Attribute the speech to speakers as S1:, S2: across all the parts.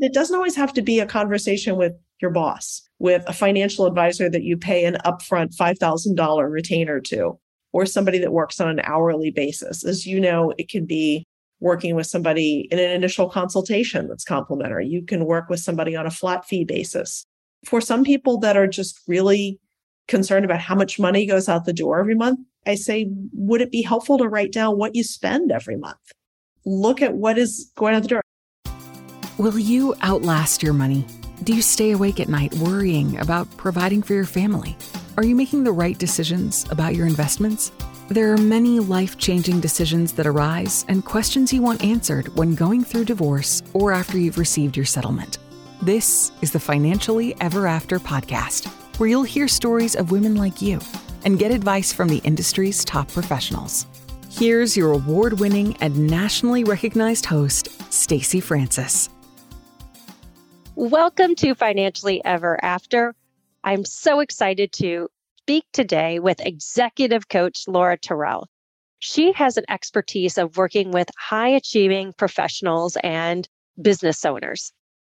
S1: it doesn't always have to be a conversation with your boss, with a financial advisor that you pay an upfront $5,000 retainer to, or somebody that works on an hourly basis. As you know, it can be working with somebody in an initial consultation that's complimentary. You can work with somebody on a flat fee basis. For some people that are just really concerned about how much money goes out the door every month, I say, would it be helpful to write down what you spend every month? Look at what is going out the door.
S2: Will you outlast your money? Do you stay awake at night worrying about providing for your family? Are you making the right decisions about your investments? There are many life changing decisions that arise and questions you want answered when going through divorce or after you've received your settlement. This is the Financially Ever After podcast, where you'll hear stories of women like you and get advice from the industry's top professionals. Here's your award winning and nationally recognized host, Stacy Francis.
S3: Welcome to Financially Ever After. I'm so excited to speak today with executive coach Laura Terrell. She has an expertise of working with high achieving professionals and business owners.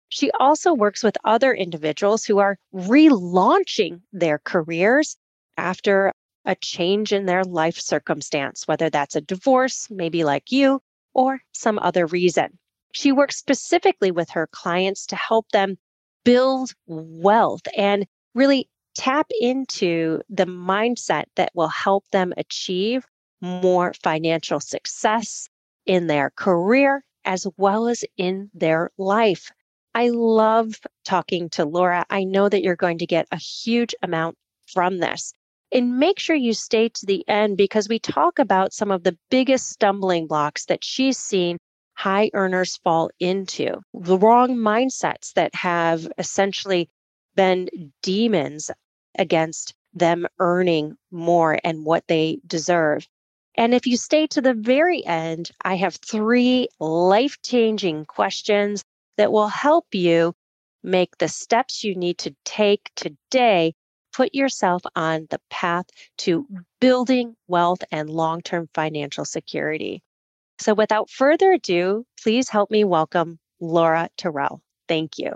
S3: She also works with other individuals who are relaunching their careers after a change in their life circumstance, whether that's a divorce, maybe like you, or some other reason. She works specifically with her clients to help them build wealth and really tap into the mindset that will help them achieve more financial success in their career as well as in their life. I love talking to Laura. I know that you're going to get a huge amount from this. And make sure you stay to the end because we talk about some of the biggest stumbling blocks that she's seen high earners fall into, the wrong mindsets that have essentially been demons against them earning more and what they deserve. And if you stay to the very end, I have three life changing questions that will help you make the steps you need to take today. Put yourself on the path to building wealth and long term financial security. So, without further ado, please help me welcome Laura Terrell. Thank you.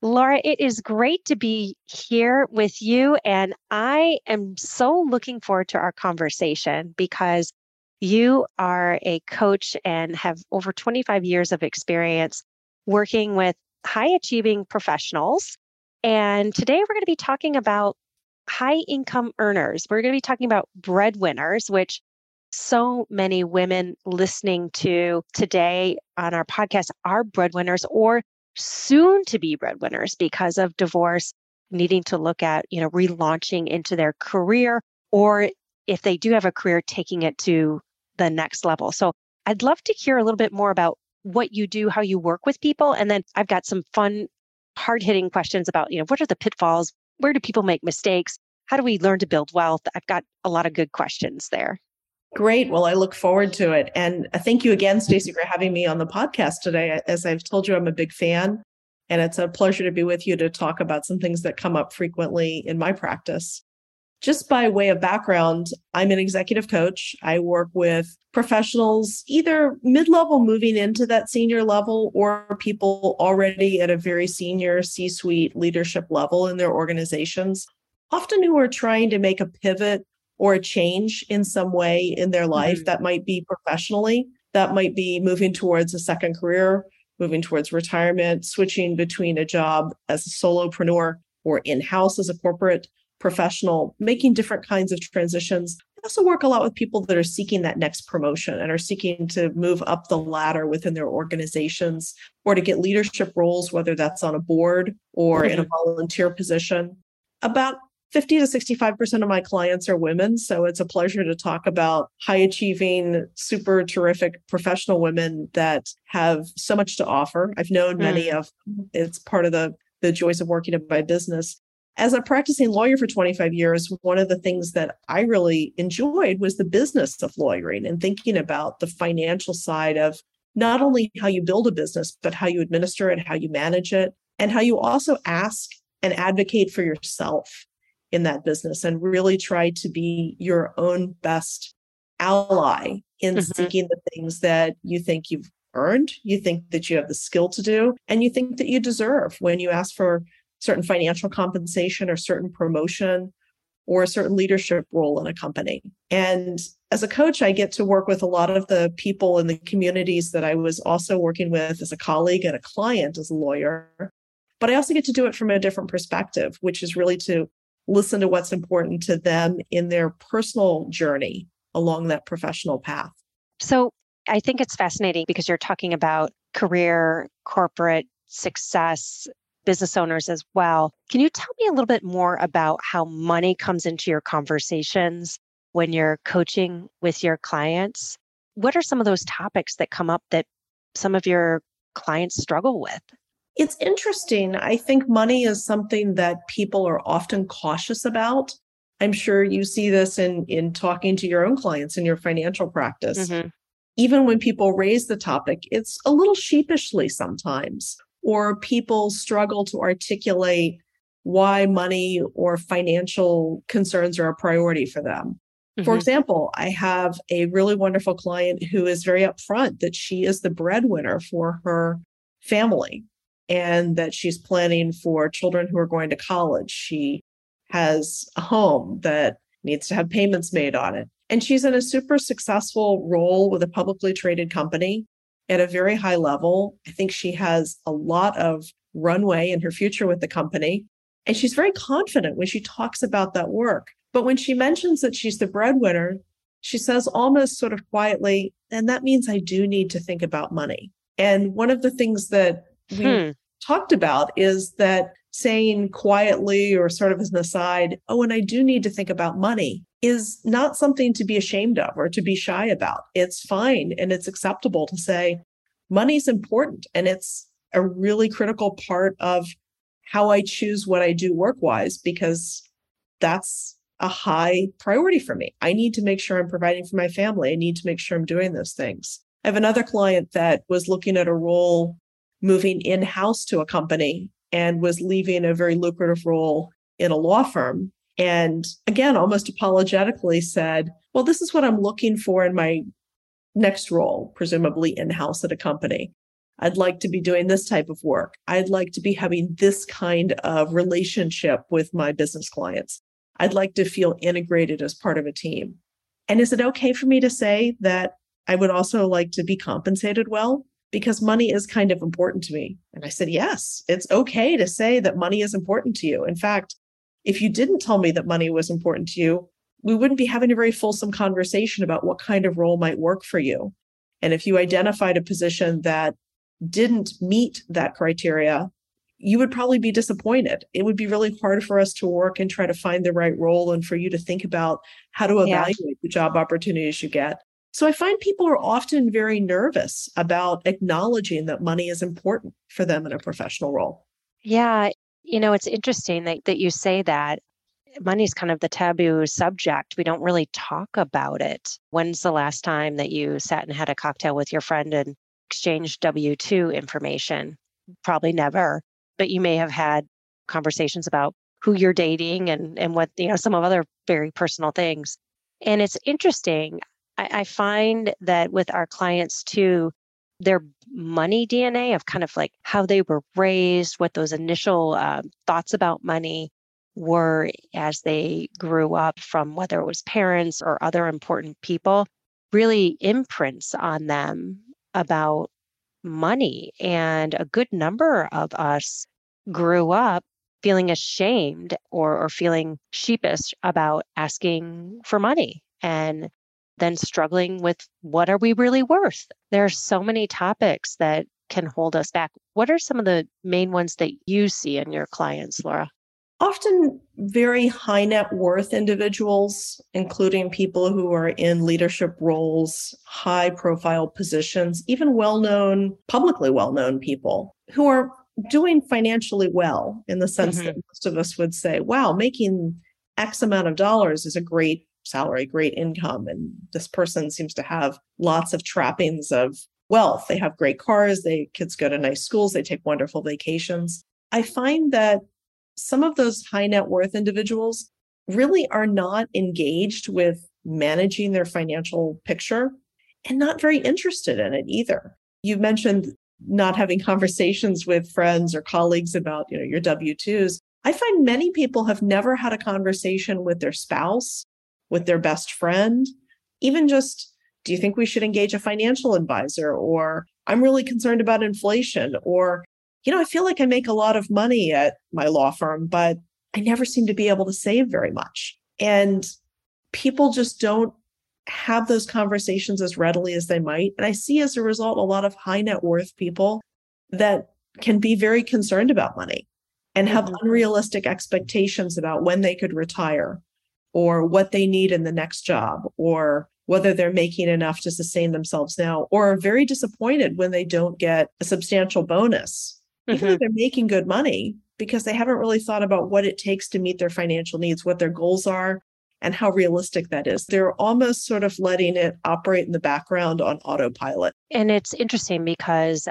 S3: Laura, it is great to be here with you. And I am so looking forward to our conversation because you are a coach and have over 25 years of experience working with high achieving professionals. And today we're going to be talking about high income earners. We're going to be talking about breadwinners, which so many women listening to today on our podcast are breadwinners or soon to be breadwinners because of divorce, needing to look at, you know, relaunching into their career, or if they do have a career, taking it to the next level. So I'd love to hear a little bit more about what you do, how you work with people. And then I've got some fun, hard hitting questions about, you know, what are the pitfalls? Where do people make mistakes? How do we learn to build wealth? I've got a lot of good questions there.
S1: Great. Well, I look forward to it. And uh, thank you again, Stacy, for having me on the podcast today. As I've told you, I'm a big fan. And it's a pleasure to be with you to talk about some things that come up frequently in my practice. Just by way of background, I'm an executive coach. I work with professionals, either mid level moving into that senior level, or people already at a very senior C suite leadership level in their organizations, often who are trying to make a pivot or a change in some way in their life. Mm-hmm. That might be professionally, that might be moving towards a second career, moving towards retirement, switching between a job as a solopreneur or in house as a corporate professional, making different kinds of transitions. I also work a lot with people that are seeking that next promotion and are seeking to move up the ladder within their organizations or to get leadership roles, whether that's on a board or in a mm-hmm. volunteer position. About 50 to 65% of my clients are women. So it's a pleasure to talk about high achieving, super terrific professional women that have so much to offer. I've known many mm. of them. It's part of the, the joys of working in my business. As a practicing lawyer for 25 years, one of the things that I really enjoyed was the business of lawyering and thinking about the financial side of not only how you build a business, but how you administer it, how you manage it, and how you also ask and advocate for yourself in that business and really try to be your own best ally in mm-hmm. seeking the things that you think you've earned, you think that you have the skill to do, and you think that you deserve when you ask for certain financial compensation or certain promotion or a certain leadership role in a company. And as a coach, I get to work with a lot of the people in the communities that I was also working with as a colleague and a client as a lawyer. But I also get to do it from a different perspective, which is really to listen to what's important to them in their personal journey along that professional path.
S3: So I think it's fascinating because you're talking about career, corporate success, business owners as well. Can you tell me a little bit more about how money comes into your conversations when you're coaching with your clients? What are some of those topics that come up that some of your clients struggle with?
S1: It's interesting. I think money is something that people are often cautious about. I'm sure you see this in in talking to your own clients in your financial practice. Mm-hmm. Even when people raise the topic, it's a little sheepishly sometimes or people struggle to articulate why money or financial concerns are a priority for them. Mm-hmm. For example, I have a really wonderful client who is very upfront that she is the breadwinner for her family and that she's planning for children who are going to college. She has a home that needs to have payments made on it. And she's in a super successful role with a publicly traded company at a very high level. I think she has a lot of runway in her future with the company. And she's very confident when she talks about that work. But when she mentions that she's the breadwinner, she says almost sort of quietly, and that means I do need to think about money. And one of the things that we hmm. talked about is that saying quietly or sort of as an aside, oh, and I do need to think about money is not something to be ashamed of or to be shy about. It's fine and it's acceptable to say money's important and it's a really critical part of how I choose what I do work wise because that's a high priority for me. I need to make sure I'm providing for my family. I need to make sure I'm doing those things. I have another client that was looking at a role moving in house to a company and was leaving a very lucrative role in a law firm and again, almost apologetically said, Well, this is what I'm looking for in my next role, presumably in house at a company. I'd like to be doing this type of work. I'd like to be having this kind of relationship with my business clients. I'd like to feel integrated as part of a team. And is it okay for me to say that I would also like to be compensated well? Because money is kind of important to me. And I said, yes, it's okay to say that money is important to you. In fact, if you didn't tell me that money was important to you, we wouldn't be having a very fulsome conversation about what kind of role might work for you. And if you identified a position that didn't meet that criteria, you would probably be disappointed. It would be really hard for us to work and try to find the right role and for you to think about how to evaluate yeah. the job opportunities you get. So I find people are often very nervous about acknowledging that money is important for them in a professional role.
S3: Yeah, you know, it's interesting that, that you say that. Money is kind of the taboo subject. We don't really talk about it. When's the last time that you sat and had a cocktail with your friend and exchanged W 2 information? Probably never, but you may have had conversations about who you're dating and, and what, you know, some of other very personal things. And it's interesting. I, I find that with our clients too, their money DNA of kind of like how they were raised, what those initial uh, thoughts about money were as they grew up from whether it was parents or other important people, really imprints on them about money. And a good number of us grew up feeling ashamed or, or feeling sheepish about asking for money. And then struggling with what are we really worth? There are so many topics that can hold us back. What are some of the main ones that you see in your clients, Laura?
S1: Often very high net worth individuals, including people who are in leadership roles, high profile positions, even well known, publicly well known people who are doing financially well in the sense mm-hmm. that most of us would say, wow, making X amount of dollars is a great salary, great income. And this person seems to have lots of trappings of wealth. They have great cars, they kids go to nice schools, they take wonderful vacations. I find that some of those high net worth individuals really are not engaged with managing their financial picture and not very interested in it either. You mentioned not having conversations with friends or colleagues about, you know, your W2s. I find many people have never had a conversation with their spouse, with their best friend, even just do you think we should engage a financial advisor or I'm really concerned about inflation or you know, I feel like I make a lot of money at my law firm, but I never seem to be able to save very much. And people just don't have those conversations as readily as they might. And I see as a result a lot of high net worth people that can be very concerned about money and have mm-hmm. unrealistic expectations about when they could retire or what they need in the next job or whether they're making enough to sustain themselves now or are very disappointed when they don't get a substantial bonus mm-hmm. even though mm-hmm. they're making good money because they haven't really thought about what it takes to meet their financial needs what their goals are and how realistic that is. They're almost sort of letting it operate in the background on autopilot.
S3: And it's interesting because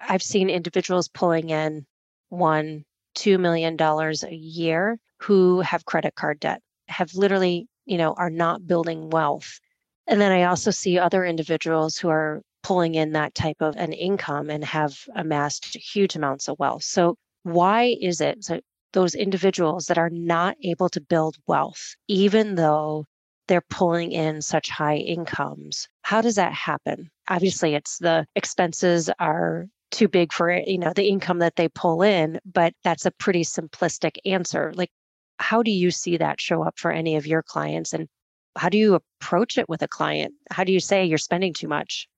S3: I've seen individuals pulling in one, $2 million a year who have credit card debt, have literally, you know, are not building wealth. And then I also see other individuals who are pulling in that type of an income and have amassed huge amounts of wealth. So why is it so those individuals that are not able to build wealth, even though they're pulling in such high incomes. How does that happen? Obviously, it's the expenses are too big for you know, the income that they pull in, but that's a pretty simplistic answer. Like, how do you see that show up for any of your clients? And how do you approach it with a client? How do you say you're spending too much?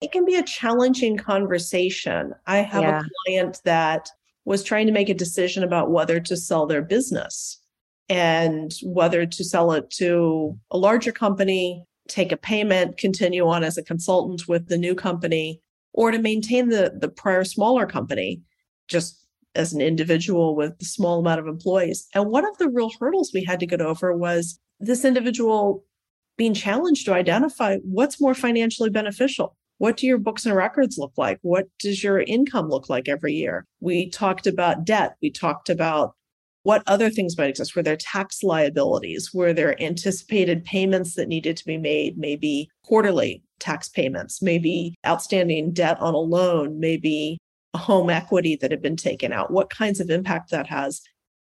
S1: It can be a challenging conversation. I have yeah. a client that was trying to make a decision about whether to sell their business and whether to sell it to a larger company, take a payment, continue on as a consultant with the new company, or to maintain the, the prior smaller company just as an individual with a small amount of employees. And one of the real hurdles we had to get over was this individual being challenged to identify what's more financially beneficial. What do your books and records look like? What does your income look like every year? We talked about debt. We talked about what other things might exist. Were there tax liabilities? Were there anticipated payments that needed to be made? Maybe quarterly tax payments, maybe outstanding debt on a loan, maybe home equity that had been taken out. What kinds of impact that has?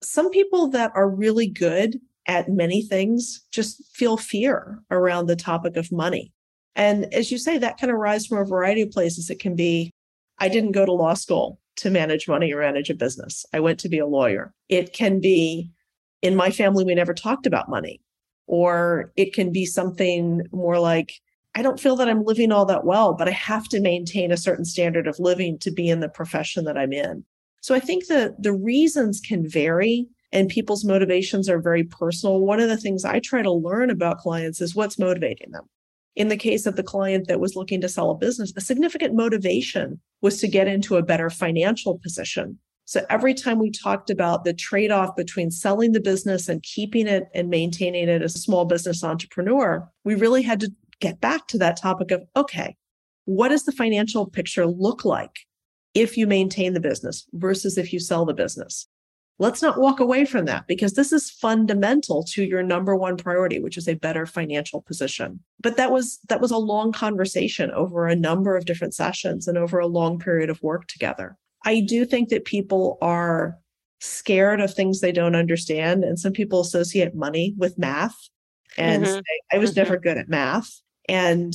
S1: Some people that are really good at many things just feel fear around the topic of money. And as you say, that can arise from a variety of places. It can be, I didn't go to law school to manage money or manage a business. I went to be a lawyer. It can be, in my family, we never talked about money. Or it can be something more like, I don't feel that I'm living all that well, but I have to maintain a certain standard of living to be in the profession that I'm in. So I think that the reasons can vary and people's motivations are very personal. One of the things I try to learn about clients is what's motivating them. In the case of the client that was looking to sell a business, a significant motivation was to get into a better financial position. So every time we talked about the trade off between selling the business and keeping it and maintaining it as a small business entrepreneur, we really had to get back to that topic of okay, what does the financial picture look like if you maintain the business versus if you sell the business? let's not walk away from that because this is fundamental to your number one priority which is a better financial position but that was that was a long conversation over a number of different sessions and over a long period of work together i do think that people are scared of things they don't understand and some people associate money with math and mm-hmm. I, I was mm-hmm. never good at math and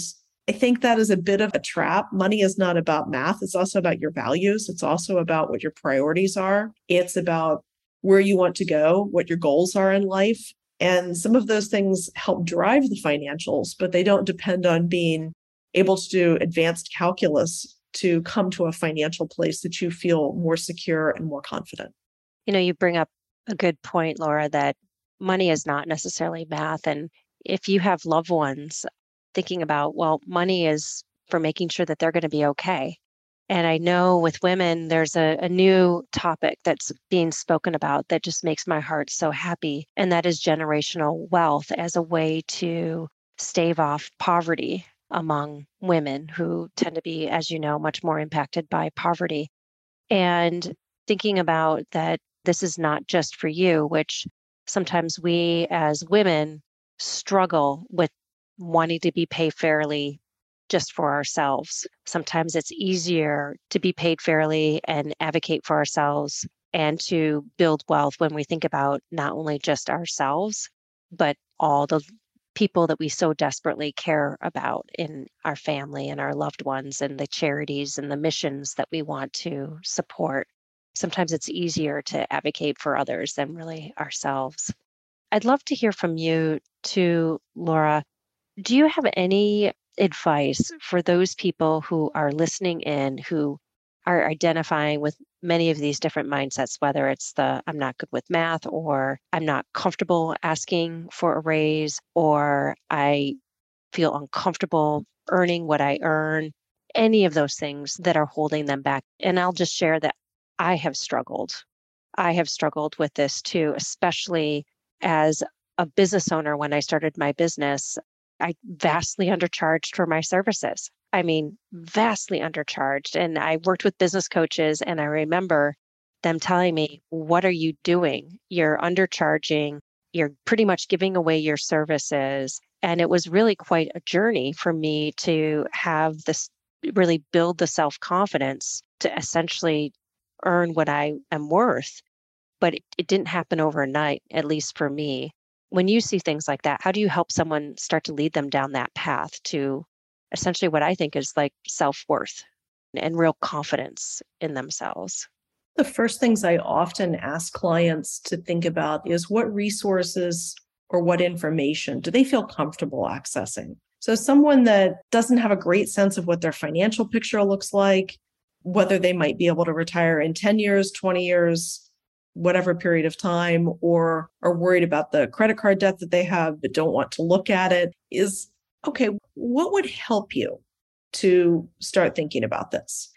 S1: I think that is a bit of a trap. Money is not about math. It's also about your values. It's also about what your priorities are. It's about where you want to go, what your goals are in life. And some of those things help drive the financials, but they don't depend on being able to do advanced calculus to come to a financial place that you feel more secure and more confident.
S3: You know, you bring up a good point, Laura, that money is not necessarily math. And if you have loved ones thinking about, well, money is for making sure that they're going to be okay. And I know with women, there's a, a, new topic that's being spoken about that just makes my heart so happy. And that is generational wealth as a way to stave off poverty among women who tend to be, as you know, much more impacted by poverty. And thinking about that this is not just for you, which sometimes we as women struggle with wanting to be paid fairly just for ourselves. Sometimes it's easier to be paid fairly and advocate for ourselves and to build wealth when we think about not only just ourselves, but all the people that we so desperately care about in our family and our loved ones and the charities and the missions that we want to support. Sometimes it's easier to advocate for others than really ourselves. I'd love to hear from you too, Laura. Do you have any advice for those people who are listening in who are identifying with many of these different mindsets, whether it's the I'm not good with math, or I'm not comfortable asking for a raise, or I feel uncomfortable earning what I earn, any of those things that are holding them back. And I'll just share that I have struggled. I have struggled with this too, especially as a business owner when I started my business. I vastly undercharged for my services. I mean, vastly undercharged. And I worked with business coaches, and I remember them telling me, What are you doing? You're undercharging. You're pretty much giving away your services. And it was really quite a journey for me to have this really build the self confidence to essentially earn what I am worth. But it, it didn't happen overnight, at least for me when you see things like that, how do you help someone start to lead them down that path to essentially what I think is like self worth and real confidence in themselves?
S1: The first things I often ask clients to think about is what resources or what information do they feel comfortable accessing? So, someone that doesn't have a great sense of what their financial picture looks like, whether they might be able to retire in 10 years, 20 years, whatever period of time or are worried about the credit card debt that they have but don't want to look at it is okay, what would help you to start thinking about this?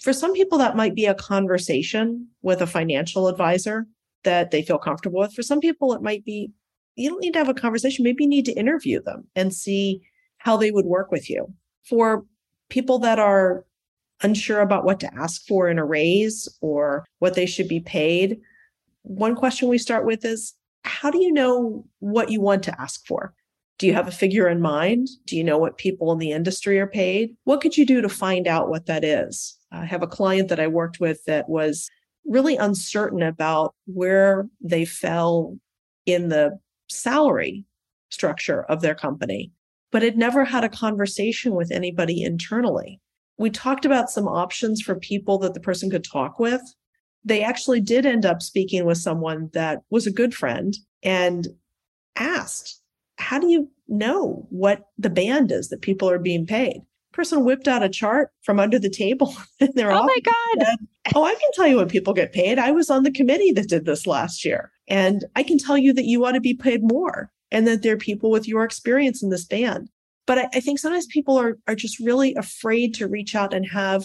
S1: For some people, that might be a conversation with a financial advisor that they feel comfortable with. For some people, it might be you don't need to have a conversation. Maybe you need to interview them and see how they would work with you. For people that are unsure about what to ask for in a raise or what they should be paid, one question we start with is how do you know what you want to ask for? Do you have a figure in mind? Do you know what people in the industry are paid? What could you do to find out what that is? I have a client that I worked with that was really uncertain about where they fell in the salary structure of their company, but had never had a conversation with anybody internally. We talked about some options for people that the person could talk with they actually did end up speaking with someone that was a good friend and asked, How do you know what the band is that people are being paid? Person whipped out a chart from under the table in their
S3: Oh my God.
S1: Said, oh, I can tell you what people get paid. I was on the committee that did this last year. And I can tell you that you ought to be paid more and that there are people with your experience in this band. But I, I think sometimes people are, are just really afraid to reach out and have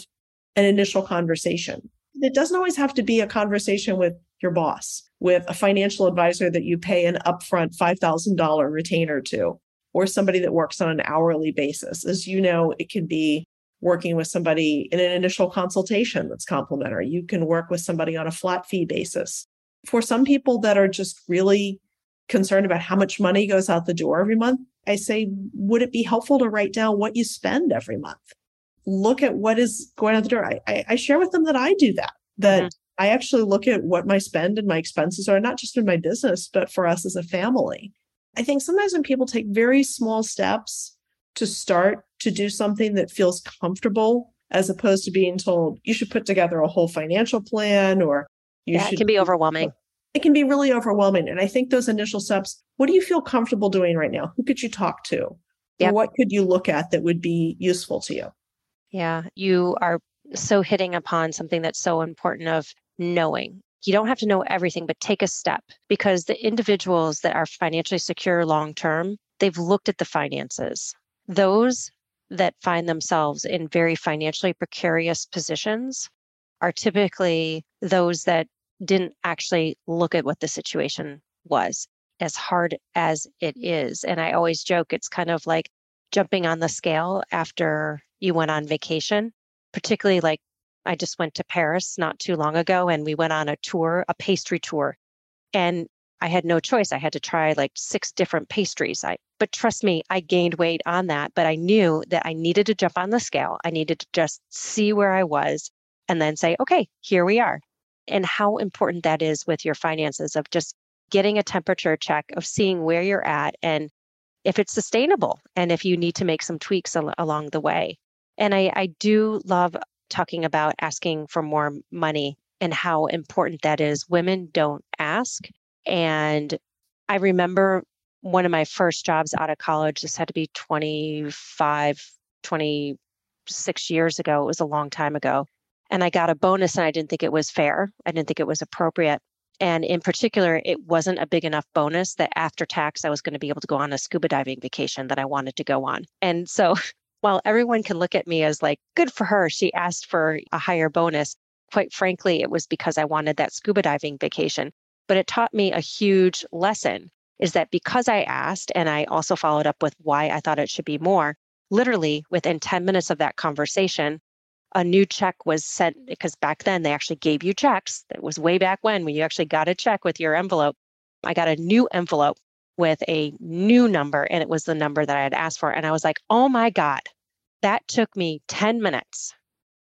S1: an initial conversation it doesn't always have to be a conversation with your boss, with a financial advisor that you pay an upfront $5,000 retainer to, or somebody that works on an hourly basis. As you know, it can be working with somebody in an initial consultation that's complimentary. You can work with somebody on a flat fee basis. For some people that are just really concerned about how much money goes out the door every month, I say, would it be helpful to write down what you spend every month? Look at what is going out the door. I, I, I share with them that I do that, that mm-hmm. I actually look at what my spend and my expenses are, not just in my business, but for us as a family. I think sometimes when people take very small steps to start to do something that feels comfortable, as opposed to being told you should put together a whole financial plan or you
S3: yeah,
S1: should.
S3: It can be overwhelming.
S1: It can be really overwhelming. And I think those initial steps, what do you feel comfortable doing right now? Who could you talk to? Yep. What could you look at that would be useful to you?
S3: Yeah, you are so hitting upon something that's so important of knowing. You don't have to know everything, but take a step because the individuals that are financially secure long term, they've looked at the finances. Those that find themselves in very financially precarious positions are typically those that didn't actually look at what the situation was as hard as it is. And I always joke, it's kind of like jumping on the scale after you went on vacation, particularly like I just went to Paris not too long ago and we went on a tour, a pastry tour. And I had no choice. I had to try like six different pastries. I but trust me, I gained weight on that, but I knew that I needed to jump on the scale. I needed to just see where I was and then say, "Okay, here we are." And how important that is with your finances of just getting a temperature check of seeing where you're at and if it's sustainable and if you need to make some tweaks al- along the way. And I, I do love talking about asking for more money and how important that is. Women don't ask. And I remember one of my first jobs out of college, this had to be 25, 26 years ago. It was a long time ago. And I got a bonus and I didn't think it was fair. I didn't think it was appropriate. And in particular, it wasn't a big enough bonus that after tax, I was going to be able to go on a scuba diving vacation that I wanted to go on. And so while everyone can look at me as like, good for her, she asked for a higher bonus, quite frankly, it was because I wanted that scuba diving vacation. But it taught me a huge lesson is that because I asked and I also followed up with why I thought it should be more, literally within 10 minutes of that conversation, a new check was sent because back then they actually gave you checks. That was way back when when you actually got a check with your envelope. I got a new envelope with a new number and it was the number that I had asked for. And I was like, oh my God, that took me 10 minutes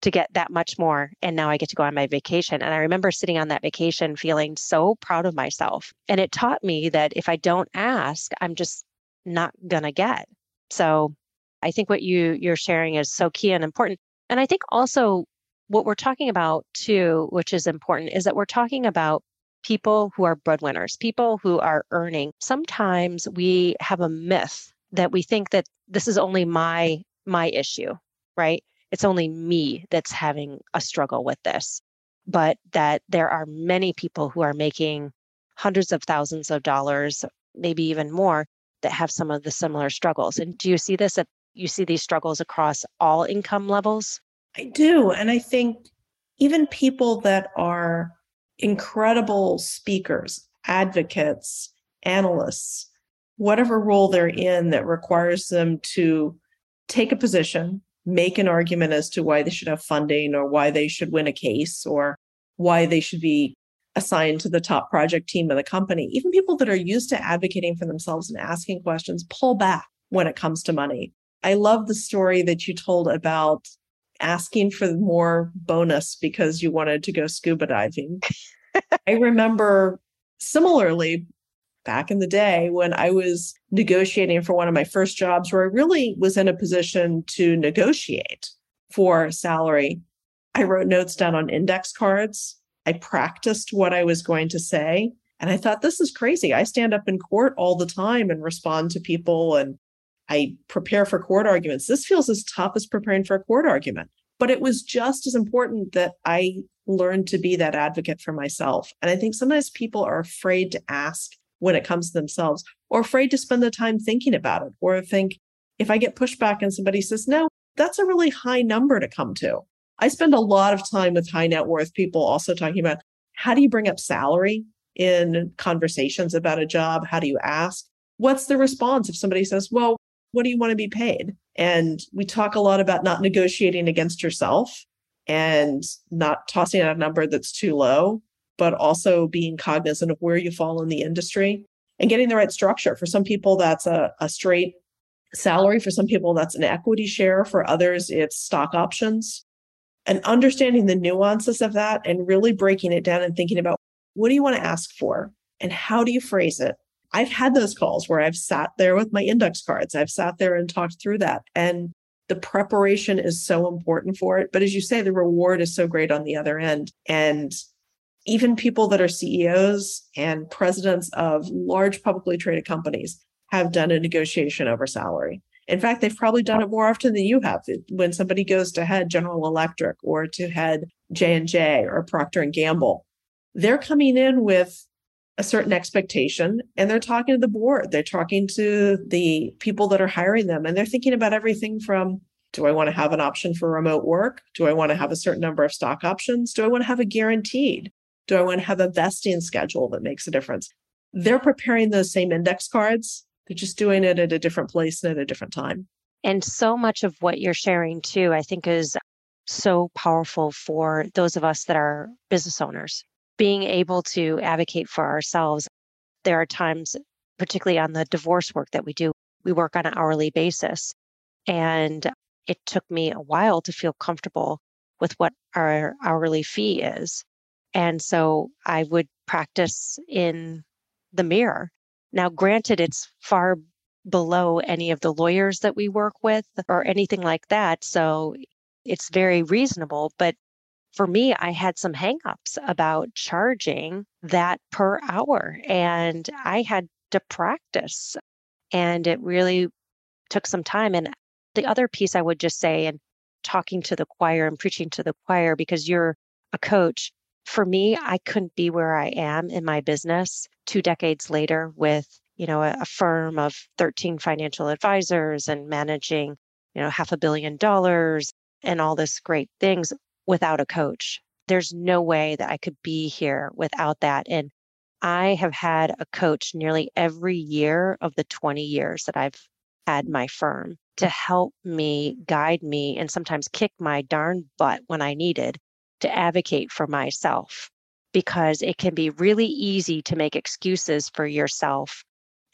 S3: to get that much more. And now I get to go on my vacation. And I remember sitting on that vacation feeling so proud of myself. And it taught me that if I don't ask, I'm just not going to get. So I think what you you're sharing is so key and important. And I think also what we're talking about too, which is important, is that we're talking about people who are breadwinners, people who are earning. Sometimes we have a myth that we think that this is only my my issue, right? It's only me that's having a struggle with this. But that there are many people who are making hundreds of thousands of dollars, maybe even more, that have some of the similar struggles. And do you see this at you see these struggles across all income levels?
S1: I do. And I think even people that are incredible speakers, advocates, analysts, whatever role they're in that requires them to take a position, make an argument as to why they should have funding or why they should win a case or why they should be assigned to the top project team of the company. Even people that are used to advocating for themselves and asking questions pull back when it comes to money. I love the story that you told about asking for more bonus because you wanted to go scuba diving. I remember similarly back in the day when I was negotiating for one of my first jobs where I really was in a position to negotiate for salary. I wrote notes down on index cards. I practiced what I was going to say. And I thought, this is crazy. I stand up in court all the time and respond to people and I prepare for court arguments. This feels as tough as preparing for a court argument. But it was just as important that I learned to be that advocate for myself. And I think sometimes people are afraid to ask when it comes to themselves or afraid to spend the time thinking about it or think, if I get pushback and somebody says, no, that's a really high number to come to. I spend a lot of time with high net worth people also talking about how do you bring up salary in conversations about a job? How do you ask? What's the response if somebody says, well, what do you want to be paid? And we talk a lot about not negotiating against yourself and not tossing out a number that's too low, but also being cognizant of where you fall in the industry and getting the right structure. For some people, that's a, a straight salary. For some people, that's an equity share. For others, it's stock options. And understanding the nuances of that and really breaking it down and thinking about what do you want to ask for and how do you phrase it I've had those calls where I've sat there with my index cards. I've sat there and talked through that. And the preparation is so important for it. But as you say, the reward is so great on the other end. And even people that are CEOs and presidents of large publicly traded companies have done a negotiation over salary. In fact, they've probably done it more often than you have. When somebody goes to head General Electric or to head J&J or Procter and Gamble, they're coming in with a certain expectation and they're talking to the board. They're talking to the people that are hiring them and they're thinking about everything from do i want to have an option for remote work? Do i want to have a certain number of stock options? Do i want to have a guaranteed? Do i want to have a vesting schedule that makes a difference? They're preparing those same index cards. They're just doing it at a different place and at a different time.
S3: And so much of what you're sharing too i think is so powerful for those of us that are business owners being able to advocate for ourselves. there are times, particularly on the divorce work that we do, we work on an hourly basis. And it took me a while to feel comfortable with what our hourly fee is. And so I would practice in the mirror. Now, granted, it's far below any of the lawyers that we work with or anything like that. So it's very reasonable. But for me, I had some hangups about charging that per hour, and I had to practice. And it really took some time. And the other piece I would just say, and talking to the choir and preaching to the choir, because you're a coach, for me, I couldn't be where I am in my business two decades later with, you know, a, firm of 13 financial advisors and managing, you know, half a billion dollars and all this great things without a coach. There's no way that I could be here without that. And I have had a coach nearly every year of the 20 years that I've had my firm to help me, guide me, and sometimes kick my darn butt when I needed to advocate for myself because it can be really easy to make excuses for yourself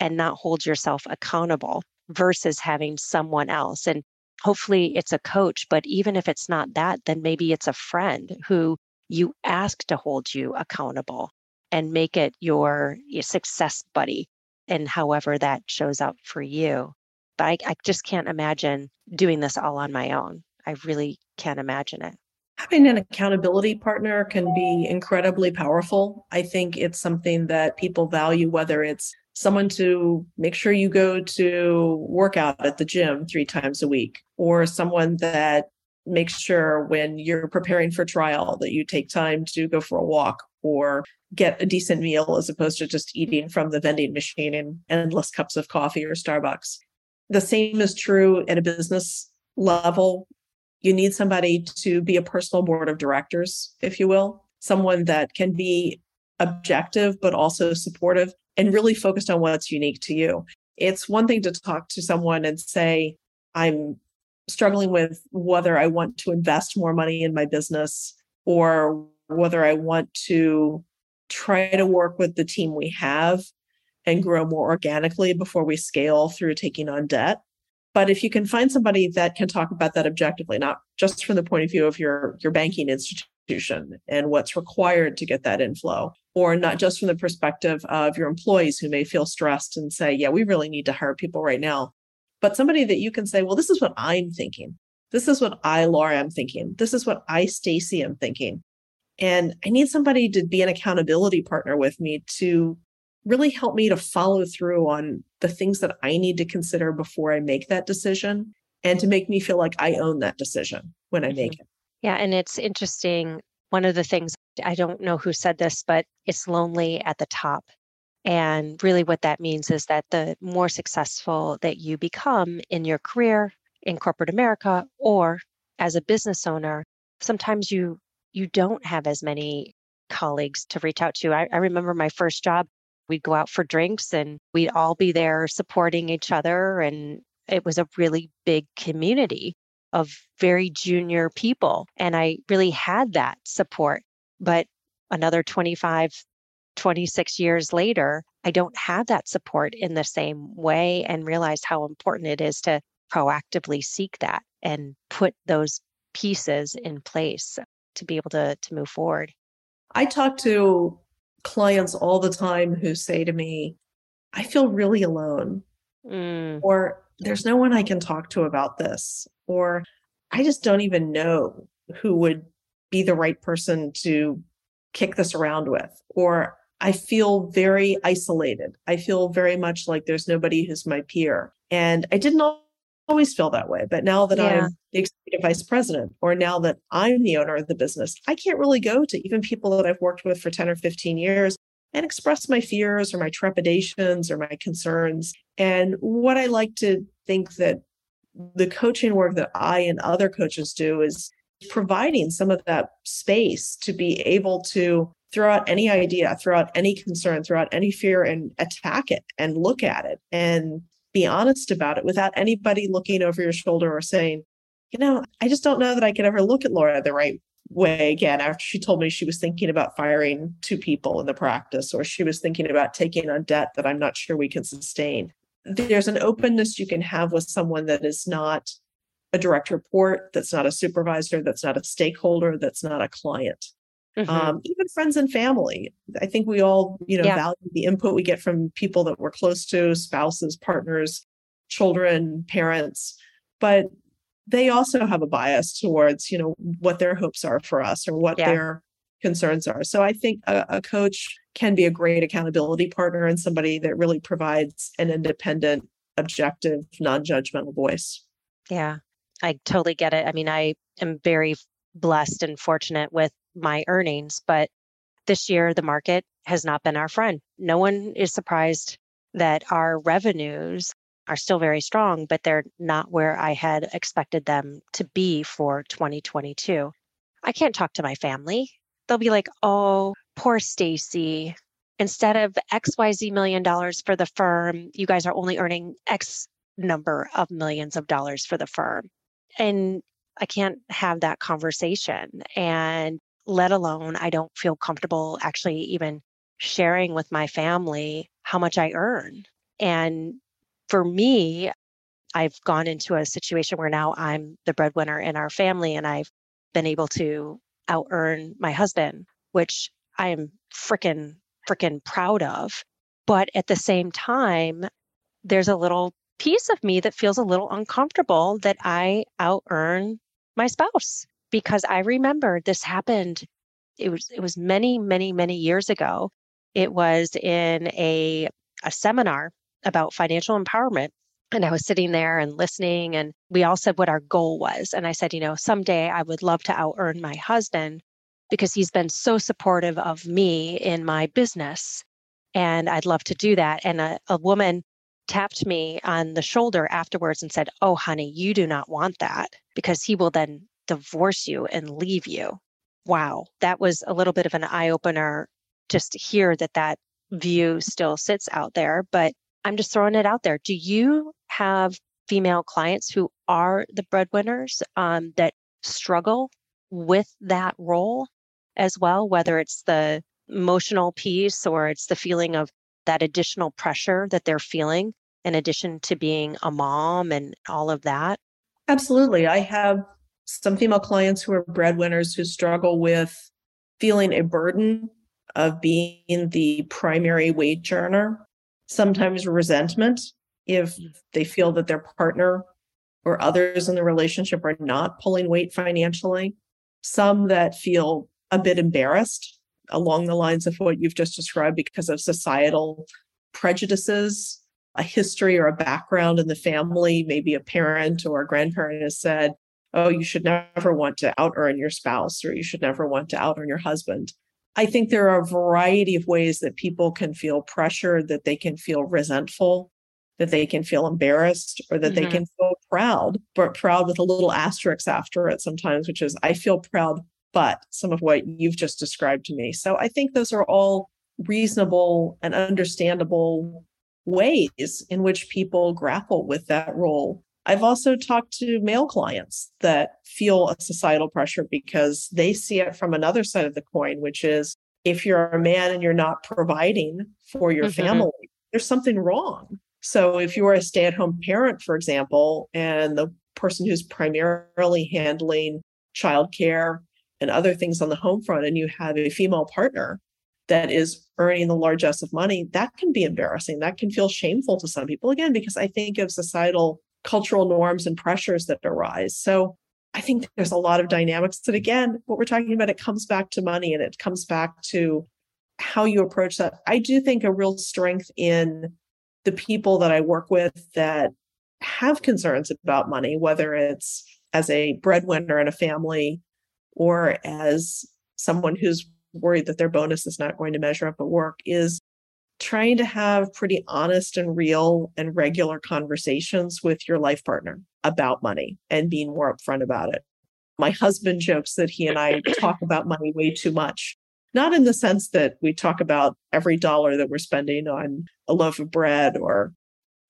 S3: and not hold yourself accountable versus having someone else. And hopefully it's a coach, but even if it's not that, then maybe it's a friend who you ask to hold you accountable and make it your, your success buddy and however that shows up for you. But I, I just can't imagine doing this all on my own. I really can't imagine it.
S1: Having an accountability partner can be incredibly powerful. I think it's something that people value, whether it's someone to make sure you go to workout at the gym three times a week, or someone that makes sure when you're preparing for trial that you take time to go for a walk or get a decent meal as opposed to just eating from the vending machine and endless cups of coffee or Starbucks. The same is true at a business level. You need somebody to be a personal board of directors, if you will, someone that can be objective, but also supportive and really focused on what's unique to you. It's one thing to talk to someone and say, I'm struggling with whether I want to invest more money in my business or whether I want to try to work with the team we have and grow more organically before we scale through taking on debt. But if you can find somebody that can talk about that objectively, not just from the point of view of your, your banking institution and what's required to get that inflow, or not just from the perspective of your employees who may feel stressed and say, yeah, we really need to hire people right now. But somebody that you can say, well, this is what I'm thinking. This is what I, Laura, am thinking. This is what I, Stacy, am thinking. And I need somebody to be an accountability partner with me to really help me to follow through on the things that I need to consider before I make that decision and to make me feel like I own that decision when I make mm-hmm. it.
S3: Yeah. And it's interesting. One of the things I don't know who said this, but it's lonely at the top. And really, what that means is that the more successful that you become in your career in corporate America or as a business owner, sometimes you you don't have as many colleagues to reach out to. I, I remember my first job, we'd go out for drinks and we'd all be there supporting each other. And it was a really big community of very junior people. And I really had that support. But another 25, 26 years later, I don't have that support in the same way and realize how important it is to proactively seek that and put those pieces in place to be able to to move forward.
S1: I talk to clients all the time who say to me, I feel really alone. Mm. Or there's no one I can talk to about this. Or I just don't even know who would be the right person to kick this around with. Or I feel very isolated. I feel very much like there's nobody who's my peer. And I didn't always feel that way. But now that yeah. I'm the executive vice president, or now that I'm the owner of the business, I can't really go to even people that I've worked with for 10 or 15 years and express my fears or my trepidations or my concerns. And what I like to think that the coaching work that I and other coaches do is providing some of that space to be able to throw out any idea, throw out any concern, throw out any fear and attack it and look at it and be honest about it without anybody looking over your shoulder or saying, you know, I just don't know that I could ever look at Laura the right way again after she told me she was thinking about firing two people in the practice or she was thinking about taking on debt that I'm not sure we can sustain. There's an openness you can have with someone that is not a direct report, that's not a supervisor, that's not a stakeholder, that's not a client. Mm-hmm. Um, even friends and family. I think we all, you know, yeah. value the input we get from people that we're close to, spouses, partners, children, parents. But they also have a bias towards, you know, what their hopes are for us or what yeah. their concerns are. So I think a, a coach can be a great accountability partner and somebody that really provides an independent, objective, non-judgmental voice.
S3: Yeah. I totally get it. I mean, I am very blessed and fortunate with my earnings, but this year the market has not been our friend. No one is surprised that our revenues are still very strong, but they're not where I had expected them to be for 2022. I can't talk to my family. They'll be like, "Oh, poor Stacy. Instead of XYZ million dollars for the firm, you guys are only earning X number of millions of dollars for the firm." And I can't have that conversation. And let alone, I don't feel comfortable actually even sharing with my family how much I earn. And for me, I've gone into a situation where now I'm the breadwinner in our family and I've been able to out earn my husband, which I am freaking, freaking proud of. But at the same time, there's a little piece of me that feels a little uncomfortable that I out earn my spouse because I remember this happened. It was it was many, many, many years ago. It was in a a seminar about financial empowerment. And I was sitting there and listening, and we all said what our goal was. And I said, you know, someday I would love to out earn my husband because he's been so supportive of me in my business. And I'd love to do that. And a, a woman tapped me on the shoulder afterwards and said, Oh, honey, you do not want that because he will then divorce you and leave you. Wow. That was a little bit of an eye opener just to hear that that view still sits out there. But I'm just throwing it out there. Do you have female clients who are the breadwinners um, that struggle with that role as well, whether it's the emotional piece or it's the feeling of that additional pressure that they're feeling in addition to being a mom and all of that?
S1: Absolutely. I have some female clients who are breadwinners who struggle with feeling a burden of being the primary wage earner, sometimes resentment if they feel that their partner or others in the relationship are not pulling weight financially, some that feel a bit embarrassed along the lines of what you've just described because of societal prejudices, a history or a background in the family. Maybe a parent or a grandparent has said, Oh, you should never want to out earn your spouse, or you should never want to out earn your husband. I think there are a variety of ways that people can feel pressure, that they can feel resentful, that they can feel embarrassed, or that mm-hmm. they can feel proud, but proud with a little asterisk after it sometimes, which is, I feel proud but some of what you've just described to me. So I think those are all reasonable and understandable ways in which people grapple with that role. I've also talked to male clients that feel a societal pressure because they see it from another side of the coin, which is if you're a man and you're not providing for your mm-hmm. family, there's something wrong. So if you're a stay at home parent, for example, and the person who's primarily handling childcare and other things on the home front and you have a female partner that is earning the largesse of money, that can be embarrassing. That can feel shameful to some people, again, because I think of societal cultural norms and pressures that arise. So I think there's a lot of dynamics that, again, what we're talking about, it comes back to money and it comes back to how you approach that. I do think a real strength in the people that I work with that have concerns about money, whether it's as a breadwinner in a family or as someone who's worried that their bonus is not going to measure up at work is trying to have pretty honest and real and regular conversations with your life partner about money and being more upfront about it. My husband jokes that he and I talk about money way too much. Not in the sense that we talk about every dollar that we're spending on a loaf of bread or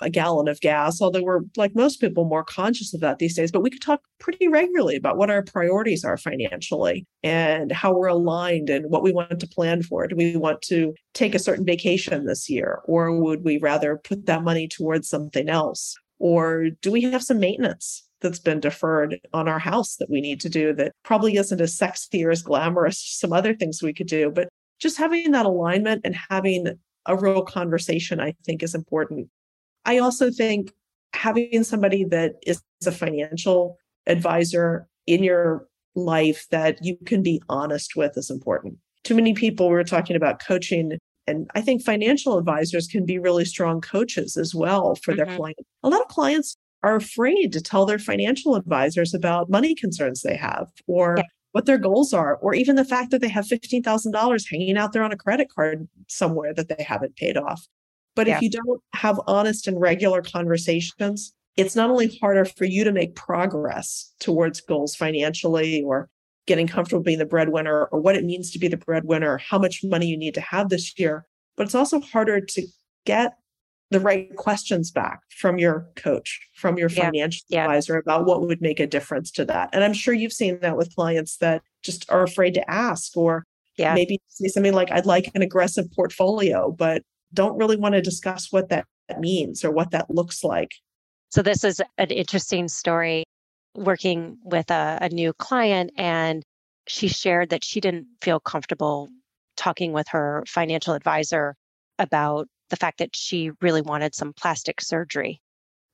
S1: a gallon of gas, although we're like most people more conscious of that these days, but we could talk pretty regularly about what our priorities are financially and how we're aligned and what we want to plan for. Do we want to take a certain vacation this year, or would we rather put that money towards something else? Or do we have some maintenance that's been deferred on our house that we need to do that probably isn't as sexy or as glamorous some other things we could do? But just having that alignment and having a real conversation, I think, is important. I also think having somebody that is a financial advisor in your life that you can be honest with is important. Too many people we were talking about coaching and I think financial advisors can be really strong coaches as well for mm-hmm. their clients. A lot of clients are afraid to tell their financial advisors about money concerns they have or yeah. what their goals are, or even the fact that they have $15,000 hanging out there on a credit card somewhere that they haven't paid off. But yeah. if you don't have honest and regular conversations, it's not only harder for you to make progress towards goals financially or getting comfortable being the breadwinner or what it means to be the breadwinner, how much money you need to have this year. But it's also harder to get the right questions back from your coach, from your financial yeah. advisor about what would make a difference to that. And I'm sure you've seen that with clients that just are afraid to ask or yeah. maybe say something like, I'd like an aggressive portfolio, but don't really want to discuss what that means or what that looks like.
S3: So, this is an interesting story working with a, a new client and she shared that she didn't feel comfortable talking with her financial advisor about the fact that she really wanted some plastic surgery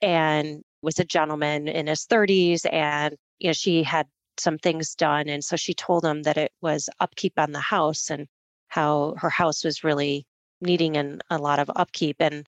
S3: and was a gentleman in his 30s and you know she had some things done and so she told him that it was upkeep on the house and how her house was really needing an, a lot of upkeep and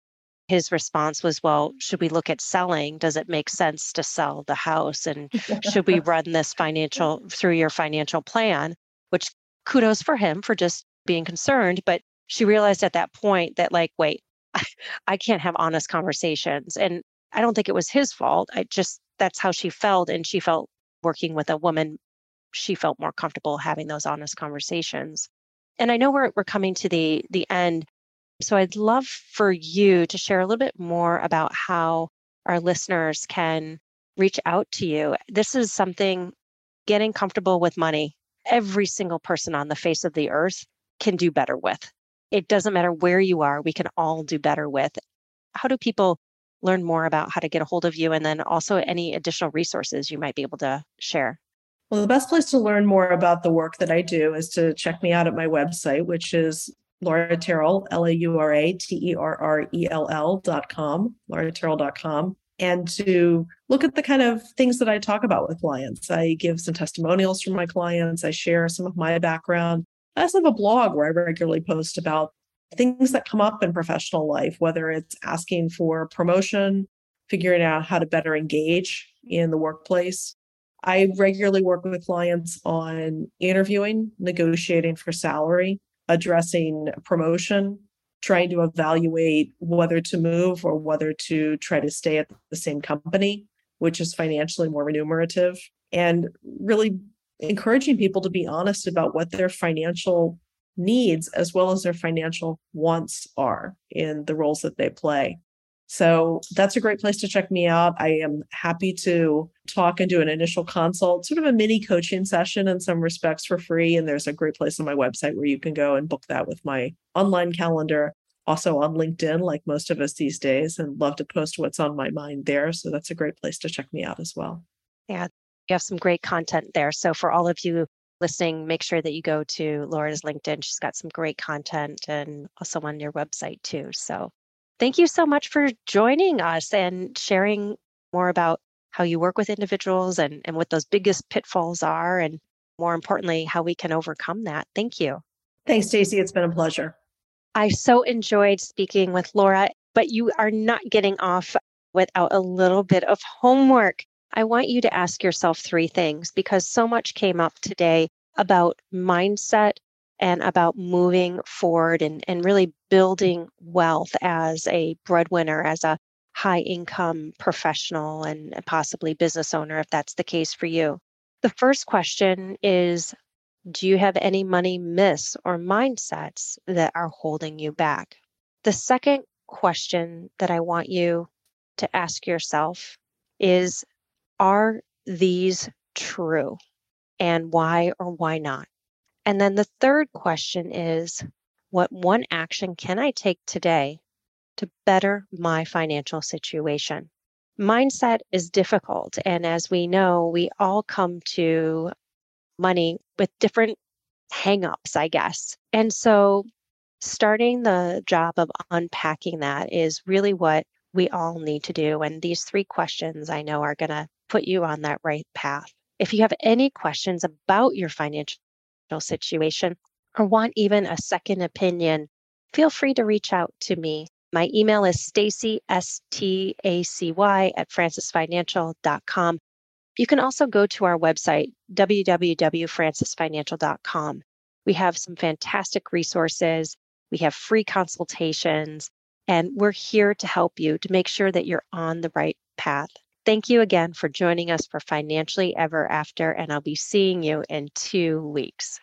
S3: his response was, Well, should we look at selling? Does it make sense to sell the house? And should we run this financial through your financial plan? Which kudos for him for just being concerned. But she realized at that point that, like, wait, I, I can't have honest conversations. And I don't think it was his fault. I just, that's how she felt. And she felt working with a woman, she felt more comfortable having those honest conversations. And I know we're, we're coming to the the end so I'd love for you to share a little bit more about how our listeners can reach out to you. This is something getting comfortable with money. Every single person on the face of the earth can do better with. It doesn't matter where you are, we can all do better with. How do people learn more about how to get a hold of you and then also any additional resources you might be able to share?
S1: Well, the best place to learn more about the work that I do is to check me out at my website, which is Laura Terrell, L A U R A T E R R E L L dot com, lauraterrell.com, and to look at the kind of things that I talk about with clients. I give some testimonials from my clients, I share some of my background. I also have a blog where I regularly post about things that come up in professional life, whether it's asking for promotion, figuring out how to better engage in the workplace. I regularly work with clients on interviewing, negotiating for salary, addressing promotion, trying to evaluate whether to move or whether to try to stay at the same company, which is financially more remunerative, and really encouraging people to be honest about what their financial needs as well as their financial wants are in the roles that they play. So that's a great place to check me out. I am happy to talk and do an initial consult, sort of a mini coaching session in some respects for free. And there's a great place on my website where you can go and book that with my online calendar. Also on LinkedIn, like most of us these days, and love to post what's on my mind there. So that's a great place to check me out as well.
S3: Yeah, you have some great content there. So for all of you listening, make sure that you go to Laura's LinkedIn. She's got some great content and also on your website too. So Thank you so much for joining us and sharing more about how you work with individuals and, and what those biggest pitfalls are, and more importantly, how we can overcome that. Thank you.
S1: Thanks, Stacy. It's been a pleasure.
S3: I so enjoyed speaking with Laura, but you are not getting off without a little bit of homework. I want you to ask yourself three things because so much came up today about mindset and about moving forward and, and really building wealth as a breadwinner, as a high income professional and possibly business owner, if that's the case for you. The first question is Do you have any money myths or mindsets that are holding you back? The second question that I want you to ask yourself is Are these true? And why or why not? And then the third question is What one action can I take today to better my financial situation? Mindset is difficult. And as we know, we all come to money with different hangups, I guess. And so starting the job of unpacking that is really what we all need to do. And these three questions I know are going to put you on that right path. If you have any questions about your financial situation or want even a second opinion, feel free to reach out to me. My email is Stacy, S T A C Y, at francisfinancial.com. You can also go to our website, www.francisfinancial.com. We have some fantastic resources. We have free consultations, and we're here to help you to make sure that you're on the right path. Thank you again for joining us for Financially Ever After, and I'll be seeing you in two weeks.